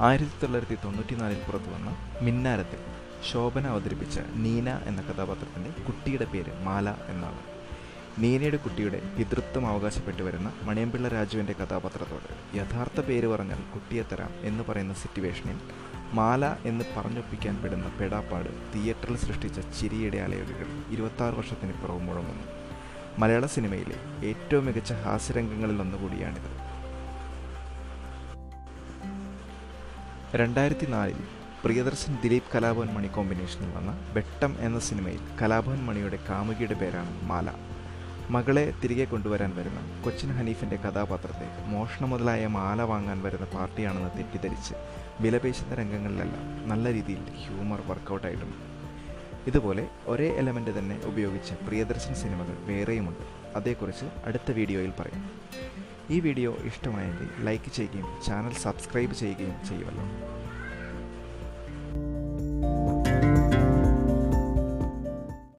ആയിരത്തി തൊള്ളായിരത്തി തൊണ്ണൂറ്റിനാലിൽ പുറത്തു വന്ന മിന്നാരത്തിൽ ശോഭന അവതരിപ്പിച്ച നീന എന്ന കഥാപാത്രത്തിന്റെ കുട്ടിയുടെ പേര് മാല എന്നാണ്. നീനയുടെ കുട്ടിയുടെ പിതൃത്വം അവകാശപ്പെട്ടു വരുന്ന മണിയമ്പിള്ള രാജുവിന്റെ കഥാപാത്രത്തോട് യഥാർത്ഥ പേര് പറഞ്ഞാൽ കുട്ടിയെ തരാം എന്ന് പറയുന്ന സിറ്റുവേഷനിൽ മാല എന്ന് പറഞ്ഞൊപ്പിക്കാൻ പെടുന്ന പെടാപ്പാട് തിയേറ്ററിൽ സൃഷ്ടിച്ച ചിരിയുടെ അലയൊലികൾ ഇരുപത്താറ് വർഷത്തിന് പുറവ് മുഴങ്ങുന്നു. മലയാള സിനിമയിലെ ഏറ്റവും മികച്ച ഹാസ്യരംഗങ്ങളിൽ ഒന്നുകൂടിയാണിത്. രണ്ടായിരത്തി നാലിൽ പ്രിയദർശൻ ദിലീപ് കലാഭവൻ മണി കോമ്പിനേഷനിൽ വന്ന ബെട്ടം എന്ന സിനിമയിൽ കലാഭവൻ മണിയുടെ കാമുകിയുടെ പേരാണ് മാല. മകളെ തിരികെ കൊണ്ടുവരാൻ വരുന്ന കൊച്ചിൻ ഹനീഫിന്റെ കഥാപാത്രത്തെ മോഷണം മുതലായ മാല വാങ്ങാൻ വരുന്ന പാർട്ടിയാണെന്ന് തെറ്റിദ്ധരിച്ച് വിലപേശുന്ന രംഗങ്ങളിലെല്ലാം നല്ല രീതിയിൽ ഹ്യൂമർ വർക്കൗട്ടായിട്ടുണ്ട്. ഇതുപോലെ ഒരേ എലമെന്റ് തന്നെ ഉപയോഗിച്ച പ്രിയദർശൻ സിനിമകൾ വേറെയുമുണ്ട്. അതേക്കുറിച്ച് അടുത്ത വീഡിയോയിൽ പറയും. ഈ വീഡിയോ ഇഷ്ടമായെങ്കിൽ ലൈക്ക് ചെയ്യുകയും ചാനൽ സബ്സ്ക്രൈബ് ചെയ്യുകയും ചെയ്യുമല്ലോ